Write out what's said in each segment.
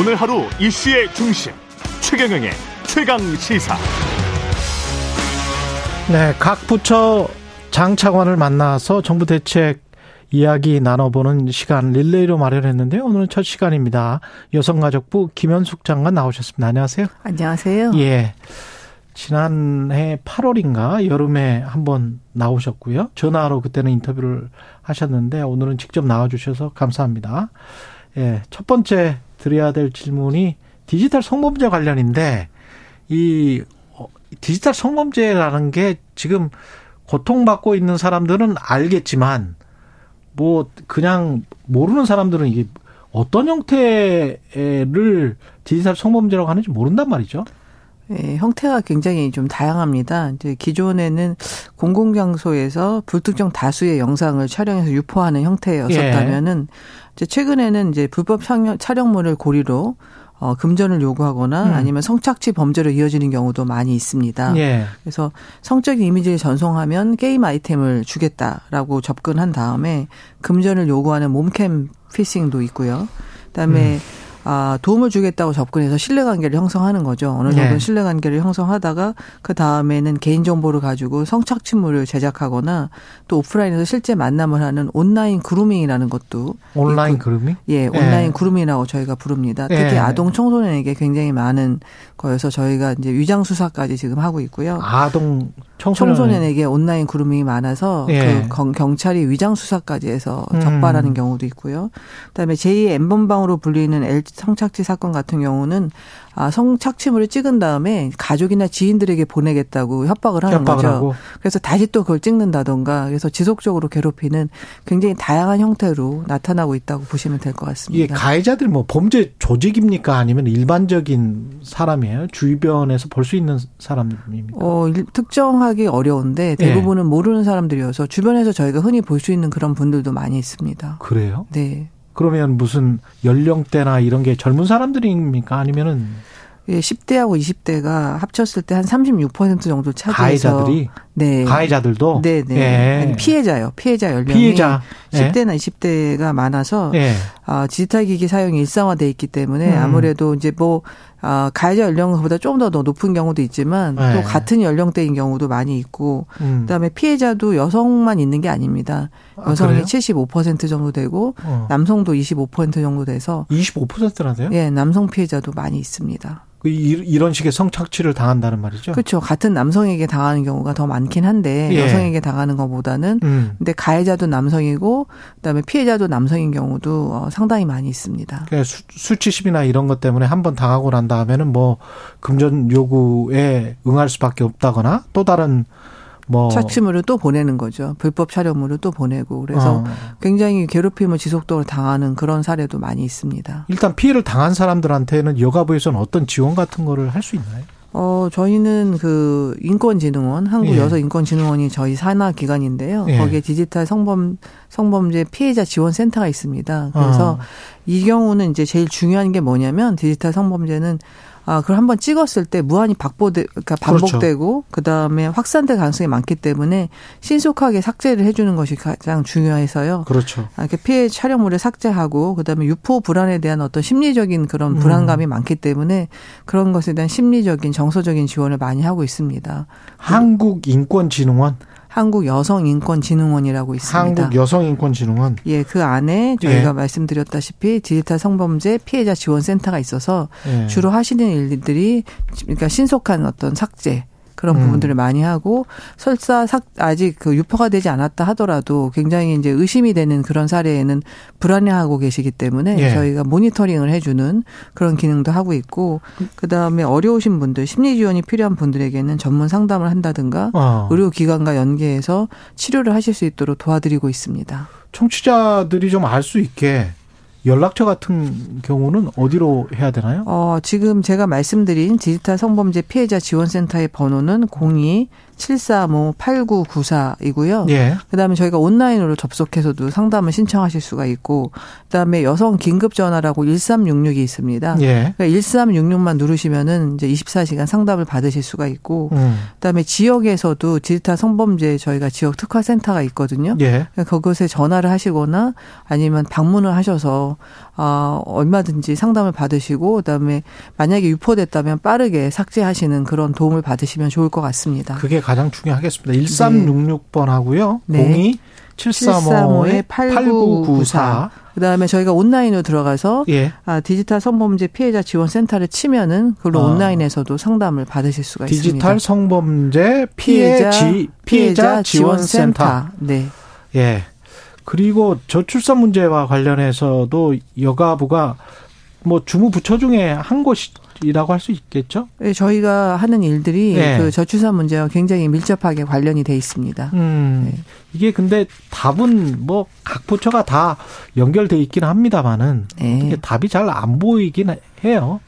오늘 하루 이슈의 중심 최경영의 최강 시사. 네, 각 부처 장차관을 만나서 정부 대책 이야기 나눠보는 시간 릴레이로 마련했는데요. 오늘은 첫 시간입니다. 여성가족부 김현숙 장관 나오셨습니다. 안녕하세요. 안녕하세요. 예. 지난해 8월인가 여름에 한번 나오셨고요. 전화로 그때는 인터뷰를 하셨는데 오늘은 직접 나와주셔서 감사합니다. 예. 첫 번째 드려야 될 질문이 디지털 성범죄 관련인데 이 어, 디지털 성범죄라는 게 지금 고통받고 있는 사람들은 알겠지만 뭐 그냥 모르는 사람들은 이게 어떤 형태를 디지털 성범죄라고 하는지 모른단 말이죠. 예, 형태가 굉장히 좀 다양합니다. 이제 기존에는 공공장소에서 불특정 다수의 영상을 촬영해서 유포하는 형태였었다면은 예. 이제 최근에는 이제 불법 촬영물을 고리로 어, 금전을 요구하거나 음. 아니면 성착취 범죄로 이어지는 경우도 많이 있습니다. 예. 그래서 성적인 이미지를 전송하면 게임 아이템을 주겠다라고 접근한 다음에 금전을 요구하는 몸캠 피싱도 있고요. 그다음에 음. 아, 도움을 주겠다고 접근해서 신뢰관계를 형성하는 거죠. 어느 정도 네. 신뢰관계를 형성하다가 그 다음에는 개인정보를 가지고 성착취물을 제작하거나 또 오프라인에서 실제 만남을 하는 온라인 그루밍이라는 것도 온라인 있고, 그루밍? 예, 온라인 네. 그루밍이라고 저희가 부릅니다. 특히 네. 아동 청소년에게 굉장히 많은 거여서 저희가 이제 위장 수사까지 지금 하고 있고요. 아동 청소년. 에게 온라인 그루밍이 많아서 예. 그 경찰이 위장 수사까지 해서 음. 적발하는 음. 경우도 있고요. 그다음에 제2의 엠번방으로 불리는 L 성착취 사건 같은 경우는 아, 성착취물을 찍은 다음에 가족이나 지인들에게 보내겠다고 협박을 하는 협박을 거죠. 하고. 그래서 다시 또 그걸 찍는다던가 그래서 지속적으로 괴롭히는 굉장히 다양한 형태로 나타나고 있다고 보시면 될 것 같습니다. 이게 가해자들 뭐 범죄 조직입니까 아니면 일반적인 사람이에요? 주변에서 볼 수 있는 사람입니까? 어, 특정하기 어려운데 대부분은 예. 모르는 사람들이어서 주변에서 저희가 흔히 볼 수 있는 그런 분들도 많이 있습니다. 그래요? 네. 그러면 무슨 연령대나 이런 게 젊은 사람들입니까? 아니면은 예, 10대하고 20대가 합쳤을 때 한 36% 정도 차지해서 가해자들이 네. 가해자들도 네, 네. 예. 아니, 피해자요. 피해자 연령이 피해자. 10대나 예. 20대가 많아서 예. 아, 디지털 기기 사용이 일상화돼 있기 때문에 음. 아무래도 이제 뭐 아, 가해자 연령보다 좀더 높은 경우도 있지만 또 예. 같은 연령대인 경우도 많이 있고 음. 그다음에 피해자도 여성만 있는 게 아닙니다. 아, 여성이 아, 75% 정도 되고 어. 남성도 25% 정도 돼서 25%라세요? 예, 남성 피해자도 많이 있습니다. 그 이런 식의 성착취를 당한다는 말이죠. 그렇죠. 같은 남성에게 당하는 경우가 더 많긴 한데 예. 여성에게 당하는 것보다는 음. 근데 가해자도 남성이고 그다음에 피해자도 남성인 경우도 어, 상당히 많이 있습니다. 그러니까 수, 수치심이나 이런 것 때문에 한 번 당하고 난 다음에는 뭐 금전 요구에 응할 수밖에 없다거나 또 다른 뭐 착취물을 또 보내는 거죠. 불법 촬영물을 또 보내고 그래서 어. 굉장히 괴롭힘을 지속적으로 당하는 그런 사례도 많이 있습니다. 일단 피해를 당한 사람들한테는 여가부에서는 어떤 지원 같은 거를 할 수 있나요? 어, 저희는 그 인권진흥원, 한국여성인권진흥원이 예. 저희 산하 기관인데요. 예. 거기에 디지털 성범, 성범죄 피해자 지원센터가 있습니다. 그래서 어. 이 경우는 이제 제일 중요한 게 뭐냐면 디지털 성범죄는 아, 그걸 한번 찍었을 때 무한히 박보되, 그러니까 그렇죠. 반복되고 그렇죠. 그다음에 확산될 가능성이 많기 때문에 신속하게 삭제를 해주는 것이 가장 중요해서요. 그렇죠. 아, 이렇게 피해 촬영물을 삭제하고 그다음에 유포 불안에 대한 어떤 심리적인 그런 불안감이 음. 많기 때문에 그런 것에 대한 심리적인 정서적인 지원을 많이 하고 있습니다. 한국인권진흥원 한국 여성인권진흥원이라고 있습니다. 한국 여성인권진흥원. 예, 그 안에 저희가 예. 말씀드렸다시피 디지털 성범죄 피해자 지원센터가 있어서 예. 주로 하시는 일들이 그러니까 신속한 어떤 삭제 그런 음. 부분들을 많이 하고 설사 삭 아직 그 유포가 되지 않았다 하더라도 굉장히 이제 의심이 되는 그런 사례에는 불안해하고 계시기 때문에 예. 저희가 모니터링을 해주는 그런 기능도 하고 있고 그 다음에 어려우신 분들 심리 지원이 필요한 분들에게는 전문 상담을 한다든가 어. 의료기관과 연계해서 치료를 하실 수 있도록 도와드리고 있습니다. 청취자들이 좀 알 수 있게 연락처 같은 경우는 어디로 해야 되나요? 어, 지금 제가 말씀드린 디지털 성범죄 피해자 지원센터의 번호는 02 735-8994이고요. 예. 그다음에 저희가 온라인으로 접속해서도 상담을 신청하실 수가 있고 그다음에 여성 긴급 전화라고 1366이 있습니다. 예. 그러니까 1366만 누르시면은 이제 24시간 상담을 받으실 수가 있고 음. 그다음에 지역에서도 디지털 성범죄 저희가 지역 특화 센터가 있거든요. 예. 그러니까 그곳에 전화를 하시거나 아니면 방문을 하셔서 어 얼마든지 상담을 받으시고 그다음에 만약에 유포됐다면 빠르게 삭제하시는 그런 도움을 받으시면 좋을 것 같습니다. 그게 가장 중요하겠습니다. 1366번 하고요. 네. 02 735-8994. 그다음에 저희가 온라인으로 들어가서 예. 아, 디지털 성범죄 피해자 지원 센터를 치면은 그걸로 아. 온라인에서도 상담을 받으실 수가 디지털 있습니다. 디지털 성범죄 피해 지, 피해자, 지원 센터. 네. 예. 그리고 저출산 문제와 관련해서도 여가부가 뭐 주무 부처 중에 한 곳이 이라고 할 수 있겠죠? 네, 저희가 하는 일들이 네. 그 저출산 문제와 굉장히 밀접하게 관련이 돼 있습니다. 음, 네. 이게 근데 답은 뭐 각 부처가 다 연결돼 있기는 합니다만은 네. 답이 잘 안 보이긴 해요.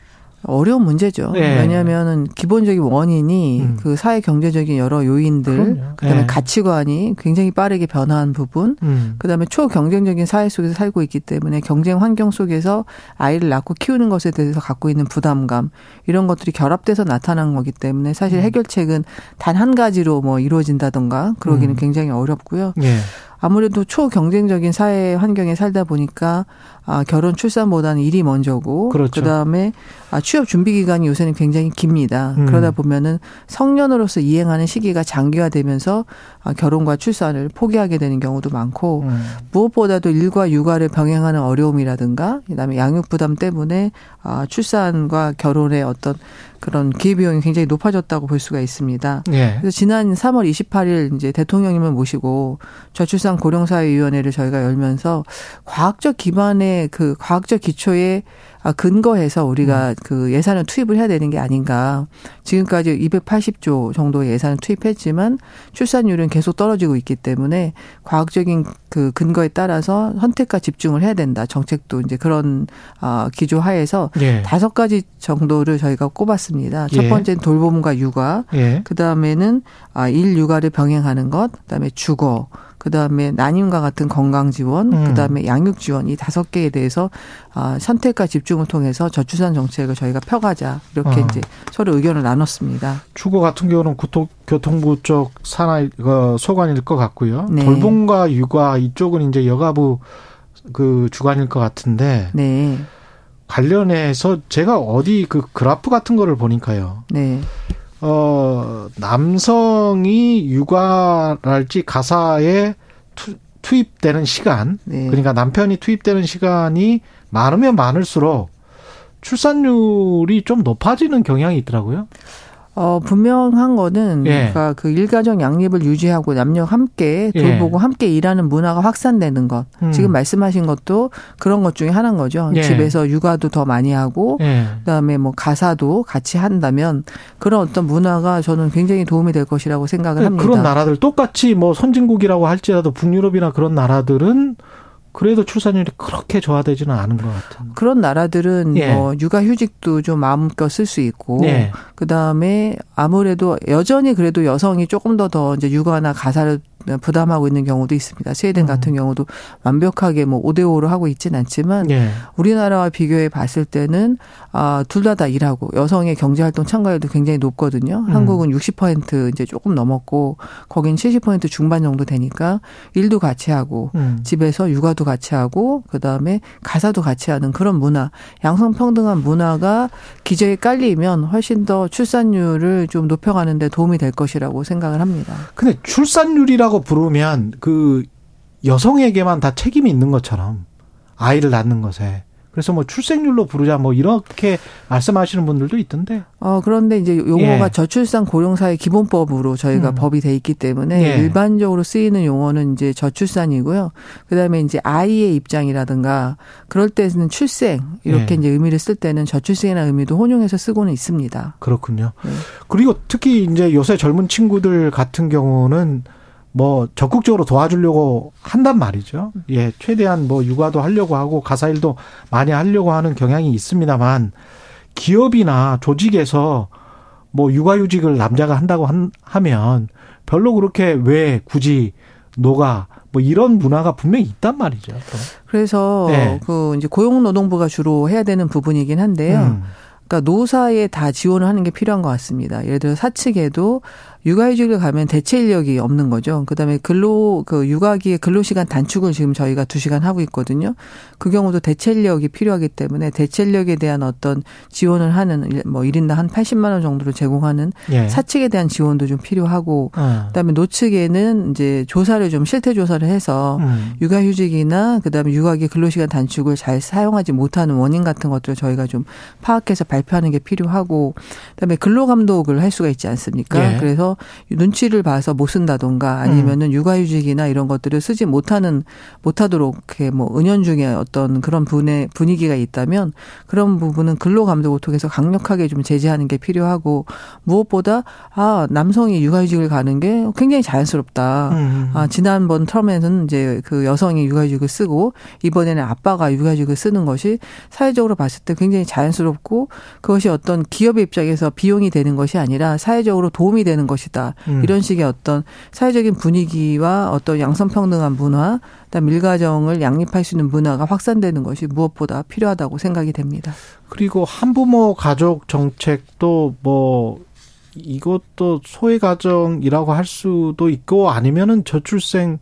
어려운 문제죠. 네. 왜냐하면 기본적인 원인이 음. 그 사회 경제적인 여러 요인들, 그럼요. 그다음에 네. 가치관이 굉장히 빠르게 변화한 부분, 음. 그다음에 초경쟁적인 사회 속에서 살고 있기 때문에 경쟁 환경 속에서 아이를 낳고 키우는 것에 대해서 갖고 있는 부담감 이런 것들이 결합돼서 나타난 거기 때문에 사실 음. 해결책은 단 한 가지로 뭐 이루어진다던가 그러기는 음. 굉장히 어렵고요. 네. 아무래도 초경쟁적인 사회 환경에 살다 보니까 아, 결혼 출산보다는 일이 먼저고 그렇죠. 그다음에 아, 취업 준비 기간이 요새는 굉장히 깁니다. 음. 그러다 보면은 성년으로서 이행하는 시기가 장기화되면서 아, 결혼과 출산을 포기하게 되는 경우도 많고 음. 무엇보다도 일과 육아를 병행하는 어려움이라든가 그다음에 양육 부담 때문에 아, 출산과 결혼의 어떤 그런 기회비용이 굉장히 높아졌다고 볼 수가 있습니다. 예. 그래서 지난 3월 28일 이제 대통령님을 모시고 저출산 고령사회위원회를 저희가 열면서 과학적 기반의 그 과학적 기초의 아, 근거해서 우리가 음. 그 예산을 투입을 해야 되는 게 아닌가. 지금까지 280조 정도의 예산을 투입했지만 출산율은 계속 떨어지고 있기 때문에 과학적인 그 근거에 따라서 선택과 집중을 해야 된다. 정책도 이제 그런 어 기조 하에서 예. 다섯 가지 정도를 저희가 꼽았습니다. 첫 예. 번째는 돌봄과 육아, 예. 그 다음에는 아, 일 육아를 병행하는 것, 그다음에 주거, 그다음에 난임과 같은 건강 지원, 음. 그다음에 양육 지원 이 다섯 개에 대해서 아, 선택과 집중을 통해서 저출산 정책을 저희가 펴가자 이렇게 어. 이제 서로 의견을 나눴습니다. 주거 같은 경우는 교통부 쪽 산하 그 소관일 것 같고요. 네. 돌봄과 육아 이쪽은 이제 여가부 그 주관일 것 같은데. 네. 관련해서 제가 어디 그 그래프 같은 거를 보니까요. 네. 어, 남성이 육아랄지 가사에 투, 투입되는 시간, 네. 그러니까 남편이 투입되는 시간이 많으면 많을수록 출산율이 좀 높아지는 경향이 있더라고요. 어, 분명한 거는, 예. 그러니까 그 일가정 양립을 유지하고 남녀 함께 돌보고 예. 함께 일하는 문화가 확산되는 것. 음. 지금 말씀하신 것도 그런 것 중에 하나인 거죠. 예. 집에서 육아도 더 많이 하고, 예. 그다음에 뭐 가사도 같이 한다면 그런 어떤 문화가 저는 굉장히 도움이 될 것이라고 생각을 합니다. 그런 나라들 똑같이 뭐 선진국이라고 할지라도 북유럽이나 그런 나라들은 그래도 출산율이 그렇게 좋아되지는 않은 것 같은. 그런 나라들은 예. 뭐 육아휴직도 좀 마음껏 쓸 수 있고, 예. 그 다음에 아무래도 여전히 그래도 여성이 조금 더더 이제 육아나 가사를 부담하고 있는 경우도 있습니다. 스웨덴 음. 같은 경우도 완벽하게 뭐 5대 5로 하고 있지는 않지만 예. 우리나라와 비교해 봤을 때는 아, 둘 다 다 일하고 여성의 경제 활동 참가율도 굉장히 높거든요. 음. 한국은 60% 이제 조금 넘었고 거긴 70% 중반 정도 되니까 일도 같이 하고 음. 집에서 육아도 같이 하고 그다음에 가사도 같이 하는 그런 문화, 양성 평등한 문화가 기저에 깔리면 훨씬 더 출산율을 좀 높여가는 데 도움이 될 것이라고 생각을 합니다. 근데 출산율이라고 부모라고 부르면 그 여성에게만 다 책임이 있는 것처럼 아이를 낳는 것에 그래서 뭐 출생률로 부르자 뭐 이렇게 말씀하시는 분들도 있던데. 어 그런데 이제 용어가 예. 저출산 고령사회 기본법으로 저희가 음. 법이 돼 있기 때문에 예. 일반적으로 쓰이는 용어는 이제 저출산이고요. 그다음에 이제 아이의 입장이라든가 그럴 때는 출생 이렇게 예. 이제 의미를 쓸 때는 저출생이라는 의미도 혼용해서 쓰고는 있습니다. 그렇군요. 네. 그리고 특히 이제 요새 젊은 친구들 같은 경우는 뭐 적극적으로 도와주려고 한단 말이죠. 예, 최대한 뭐 육아도 하려고 하고 가사 일도 많이 하려고 하는 경향이 있습니다만 기업이나 조직에서 뭐 육아휴직을 남자가 한다고 한, 하면 별로 그렇게 왜 굳이 노가 뭐 이런 문화가 분명히 있단 말이죠. 또. 그래서 네. 그 이제 고용노동부가 주로 해야 되는 부분이긴 한데요. 음. 그러니까 노사에 다 지원을 하는 게 필요한 것 같습니다. 예를 들어 사측에도 육아휴직을 가면 대체 인력이 없는 거죠. 그다음에 근로 그 육아기의 근로 시간 단축을 지금 저희가 2시간 하고 있거든요. 그 경우도 대체 인력이 필요하기 때문에 대체 인력에 대한 어떤 지원을 하는 뭐 1인당 한 80만 원 정도를 제공하는 예. 사측에 대한 지원도 좀 필요하고 어. 그다음에 노측에는 이제 조사를 좀 실태 조사를 해서 음. 육아휴직이나 그다음에 육아기 근로 시간 단축을 잘 사용하지 못하는 원인 같은 것들을 저희가 좀 파악해서 발표하는 게 필요하고 그다음에 근로 감독을 할 수가 있지 않습니까? 예. 그래서 눈치를 봐서 못 쓴다던가 아니면은 음. 육아휴직이나 이런 것들을 쓰지 못하는 못하도록 이렇게 뭐 은연중에 어떤 그런 분의 분위기가 있다면 그런 부분은 근로감독을 통해서 강력하게 좀 제재하는 게 필요하고 무엇보다 아 남성이 육아휴직을 가는 게 굉장히 자연스럽다. 음. 아 지난번 텀에는 이제 그 여성이 육아휴직을 쓰고 이번에는 아빠가 육아휴직을 쓰는 것이 사회적으로 봤을 때 굉장히 자연스럽고 그것이 어떤 기업의 입장에서 비용이 되는 것이 아니라 사회적으로 도움이 되는 것이 다. 음. 이런 식의 어떤 사회적인 분위기와 어떤 양성평등한 문화, 그다음 일가정을 양립할 수 있는 문화가 확산되는 것이 무엇보다 필요하다고 생각이 됩니다. 그리고 한부모 가족 정책도 뭐 이것도 소외 가정이라고 할 수도 있고 아니면은 저출생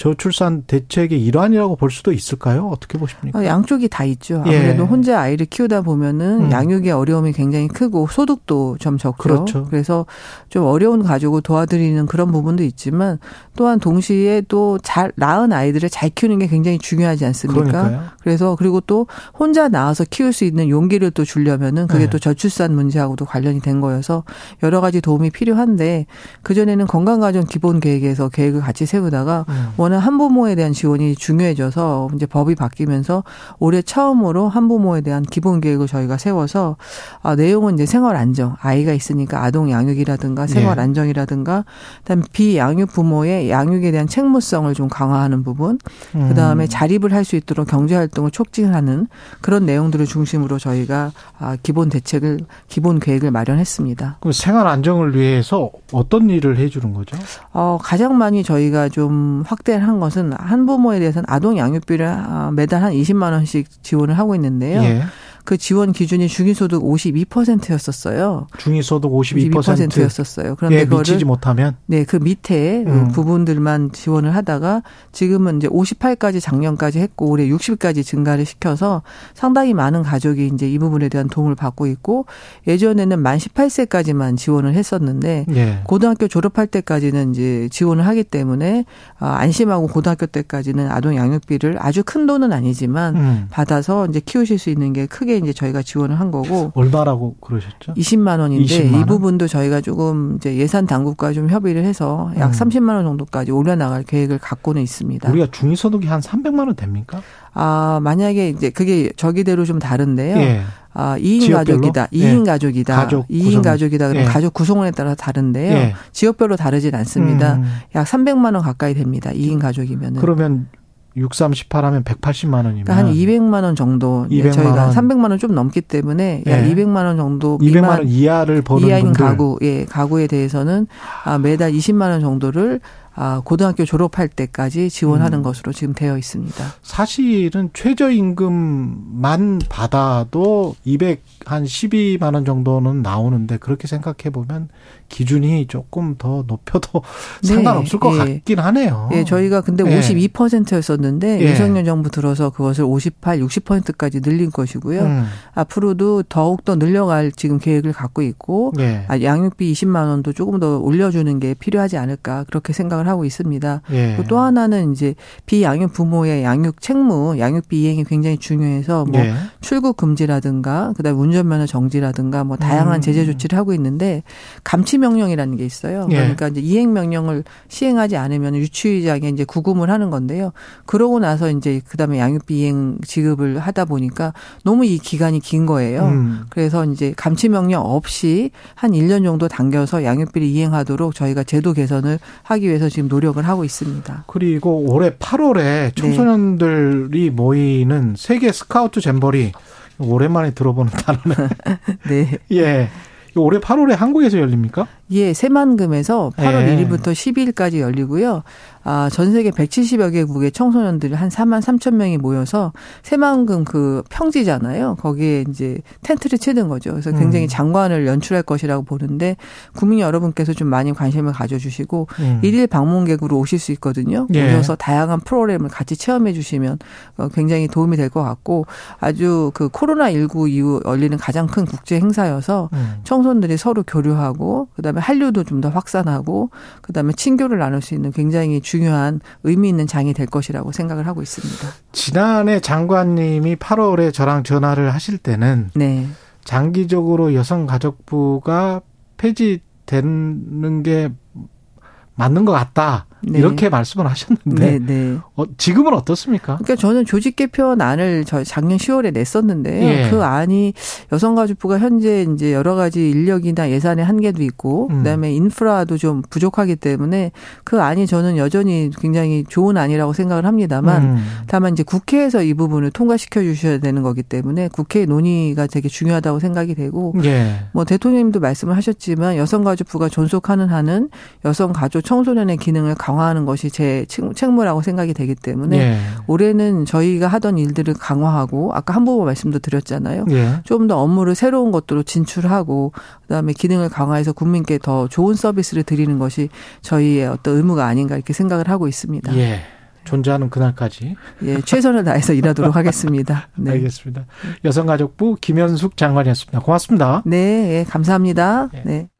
저출산 대책의 일환이라고 볼 수도 있을까요? 어떻게 보십니까? 어, 양쪽이 다 있죠. 예. 아무래도 예. 혼자 아이를 키우다 보면은 음. 양육의 어려움이 굉장히 크고 소득도 좀 적죠. 그렇죠. 그래서 좀 어려운 가족을 도와드리는 그런 부분도 있지만 또한 동시에 또 잘 낳은 아이들을 잘 키우는 게 굉장히 중요하지 않습니까? 그러니까요. 그래서 그리고 또 혼자 낳아서 키울 수 있는 용기를 또 주려면은 그게 네. 또 저출산 문제하고도 관련이 된 거여서 여러 가지 도움이 필요한데 그 전에는 건강가정 기본 계획에서 계획을 같이 세우다가 음. 이번은 한부모에 대한 지원이 중요해져서 이제 법이 바뀌면서 올해 처음으로 한부모에 대한 기본 계획을 저희가 세워서 아, 내용은 이제 생활 안정, 아이가 있으니까 아동 양육이라든가 생활 네. 안정이라든가 그다음 비양육 부모의 양육에 대한 책무성을 좀 강화하는 부분, 음. 그다음에 자립을 할 수 있도록 경제 활동을 촉진하는 그런 내용들을 중심으로 저희가 아, 기본 대책을 기본 계획을 마련했습니다. 그럼 생활 안정을 위해서 어떤 일을 해 주는 거죠? 어, 가장 많이 저희가 좀 확대 한 것은 한 부모에 대해서는 아동 양육비를 아, 매달 한 20만 원씩 지원을 하고 있는데요. 예. 그 지원 기준이 중위소득 52%였었어요. 중위소득 52%? 52%였었어요. 그런데 예, 미치지 못하면 네, 그 밑에 음. 부분들만 지원을 하다가 지금은 이제 58까지 작년까지 했고 올해 60까지 증가를 시켜서 상당히 많은 가족이 이제 이 부분에 대한 도움을 받고 있고 예전에는 만 18세까지만 지원을 했었는데 예. 고등학교 졸업할 때까지는 이제 지원을 하기 때문에 아, 안심하고 고등학교 때까지는 아동 양육비를 아주 큰 돈은 아니지만 음. 받아서 이제 키우실 수 있는 게 크게 이제 저희가 지원을 한 거고 얼마라고 그러셨죠? 20만 원인데 20만 원? 이 부분도 저희가 조금 이제 예산 당국과 좀 협의를 해서 약 음. 30만 원 정도까지 올려 나갈 계획을 갖고는 있습니다. 우리가 중위소득이 한 300만 원 됩니까? 아, 만약에 이제 그게 저기대로 좀 다른데요. 예. 아, 2인 가족이다. 2인 예. 가족이다. 가족 2인 구성. 가족이다. 그럼 예. 가족 구성원에 따라 다른데요. 예. 지역별로 다르진 않습니다. 음. 약 300만 원 가까이 됩니다. 2인 가족이면은. 그러면 6, 3, 18 하면 180만 원이면 그러니까 한 200만 원 정도 200만 예, 저희가 원. 300만 원 좀 넘기 때문에 약 200만 원 정도 200만 원 이하를 버는 이하인 분들. 가구 예 가구에 대해서는 아 매달 20만 원 정도를 아, 고등학교 졸업할 때까지 지원하는 음. 것으로 지금 되어 있습니다. 사실은 최저임금만 받아도 200, 한 12만 원 정도는 나오는데 그렇게 생각해 보면 기준이 조금 더 높여도 네. 상관없을 것 예. 같긴 하네요. 예, 저희가 근데 예. 52%였었는데 예. 윤석열 정부 들어서 그것을 58, 60%까지 늘린 것이고요. 음. 앞으로도 더욱 더 늘려갈 지금 계획을 갖고 있고 예. 아, 양육비 20만 원도 조금 더 올려주는 게 필요하지 않을까 그렇게 생각을 하고 있습니다. 예. 또 하나는 이제 비양육 부모의 양육 책무, 양육비 이행이 굉장히 중요해서 뭐 예. 출국 금지라든가 그다음 운전면허 정지라든가 뭐 다양한 음. 제재 조치를 하고 있는데 감치 명령이라는 게 있어요. 예. 그러니까 이제 이행 명령을 시행하지 않으면 유치의장에 이제 구금을 하는 건데요. 그러고 나서 이제 그다음에 양육비 이행 지급을 하다 보니까 너무 이 기간이 긴 거예요. 음. 그래서 이제 감치 명령 없이 한 1년 정도 당겨서 양육비를 이행하도록 저희가 제도 개선을 하기 위해서 지금 노력을 하고 있습니다. 그리고 올해 8월에 청소년들이 네. 모이는 세계 스카우트 잼버리 오랜만에 들어보는 단어네. 네. 예. 올해 8월에 한국에서 열립니까? 예, 새만금에서 8월 예. 1일부터 12일까지 열리고요. 아, 전 세계 170여 개국의 청소년들이 한 4만 3천 명이 모여서 새만금 그 평지잖아요. 거기에 이제 텐트를 치는 거죠. 그래서 굉장히 음. 장관을 연출할 것이라고 보는데 국민 여러분께서 좀 많이 관심을 가져주시고 음. 일일 방문객으로 오실 수 있거든요. 예. 오셔서 다양한 프로그램을 같이 체험해 주시면 어, 굉장히 도움이 될 것 같고 아주 그 코로나 19 이후 열리는 가장 큰 국제 행사여서 음. 청소년들이 서로 교류하고 그다음에 한류도 좀 더 확산하고 그다음에 친교를 나눌 수 있는 굉장히 중요한 의미 있는 장이 될 것이라고 생각을 하고 있습니다. 지난해 장관님이 8월에 저랑 전화를 하실 때는 네. 장기적으로 여성가족부가 폐지되는 게 맞는 것 같다. 네. 이렇게 말씀을 하셨는데 네, 네. 어, 지금은 어떻습니까? 그러니까 저는 조직 개편안을 저 작년 10월에 냈었는데요. 예. 그 안이 여성가족부가 현재 이제 여러 가지 인력이나 예산의 한계도 있고 음. 그다음에 인프라도 좀 부족하기 때문에 그 안이 저는 여전히 굉장히 좋은 안이라고 생각을 합니다만 음. 다만 이제 국회에서 이 부분을 통과시켜 주셔야 되는 거기 때문에 국회 논의가 되게 중요하다고 생각이 되고 예. 뭐 대통령님도 말씀을 하셨지만 여성가족부가 존속하는 한은 여성가족 청소년의 기능을 강화하는 것이 제 책- 책무라고 생각이 되기 때문에 예. 올해는 저희가 하던 일들을 강화하고 아까 한 부분 말씀도 드렸잖아요. 예. 좀더 업무를 새로운 것들로 진출하고 그다음에 기능을 강화해서 국민께 더 좋은 서비스를 드리는 것이 저희의 어떤 의무가 아닌가 이렇게 생각을 하고 있습니다. 예, 예. 존재하는 그날까지. 최선을 다해서 일하도록 하겠습니다. 네. 알겠습니다. 여성가족부 김현숙 장관이었습니다. 고맙습니다. 네, 예, 감사합니다. 예. 네.